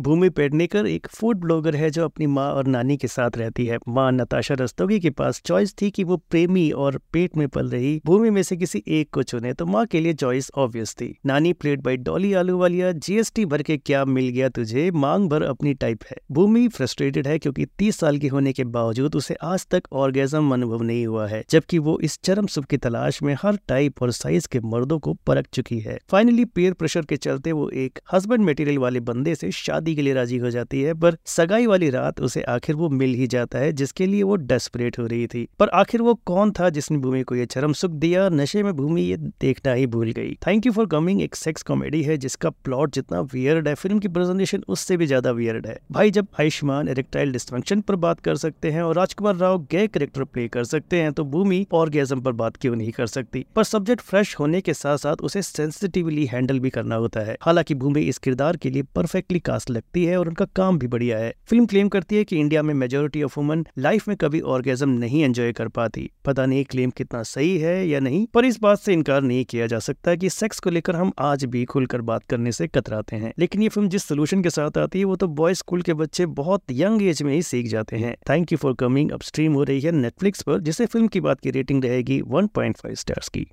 भूमि पेडनेकर एक food blogger है जो अपनी माँ और नानी के साथ रहती है। माँ नताशा रस्तोगी के पास चॉइस थी कि वो प्रेमी और पेट में पल रही भूमि में से किसी एक को चुने तो माँ के लिए चॉइस ऑब्वियस थी। नानी प्लेट बाई डॉली आलू वालिया जीएसटी भर के क्या मिल गया तुझे? मांग भर अपनी टाइप है। भूमि फ्रस्ट्रेटेड है क्योंकि तीस साल की होने के बावजूद उसे आज तक ऑर्गेजम अनुभव नहीं हुआ है, जबकि वो इस चरम सुख की तलाश में हर टाइप और साइज़ के मर्दों को परख चुकी है। फाइनली पेयर प्रेशर के चलते वो एक हस्बैंड मटेरियल वाले बंदे से शादी शादी के लिए राज़ी हो जाती है, पर सगाई वाली रात उसे आखिर वो मिल ही जाता है, जिसके लिए वो डेस्परेट हो रही थी। पर आखिर वो कौन था जिसने भूमि को ये चरम सुख दिया? नशे में भूमि ये देखना ही भूल गई। थैंक यू फॉर कमिंग एक सेक्स कॉमेडी है, जिसका प्लॉट जितना वियर्ड है फ़िल्म की प्रेजेंटेशन उससे भी ज़्यादा वियर्ड है। भाई, जब आयुष्मान इरेक्टाइल डिस्फंक्शन पर बात कर सकते हैं और Rajkumar Rao gay character play कर सकते हैं तो भूमि ऑर्गेजम पर बात क्यों नहीं कर सकती? पर सब्जेक्ट फ्रेश होने के साथ साथ उसे सेंसिटिवली हैंडल भी करना होता है। हालाँकि भूमि इस किरदार के लिए परफेक्टली कास्ट लगती है और उनका काम भी बढ़िया है। फ़िल्म क्लेम करती है कि इंडिया में मेजोरिटी ऑफ़ वुमन लाइफ में कभी ऑर्गेजम नहीं एंजॉय कर पाती। पता नहीं क्लेम कितना सही है या नहीं, पर इस बात से इनकार नहीं किया जा सकता कि सेक्स को लेकर हम आज भी खुलकर बात करने से कतराते हैं। लेकिन ये फ़िल्म जिस सोल्यूशन के साथ आती है, वो तो बॉय स्कूल के बच्चे बहुत यंग एज में ही सीख जाते हैं। थैंक यू फॉर कमिंग अब स्ट्रीम हो रही है नेटफ्लिक्स पर जिसे फ़िल्म की बात की रेटिंग रहेगी 1.5 स्टार्स की।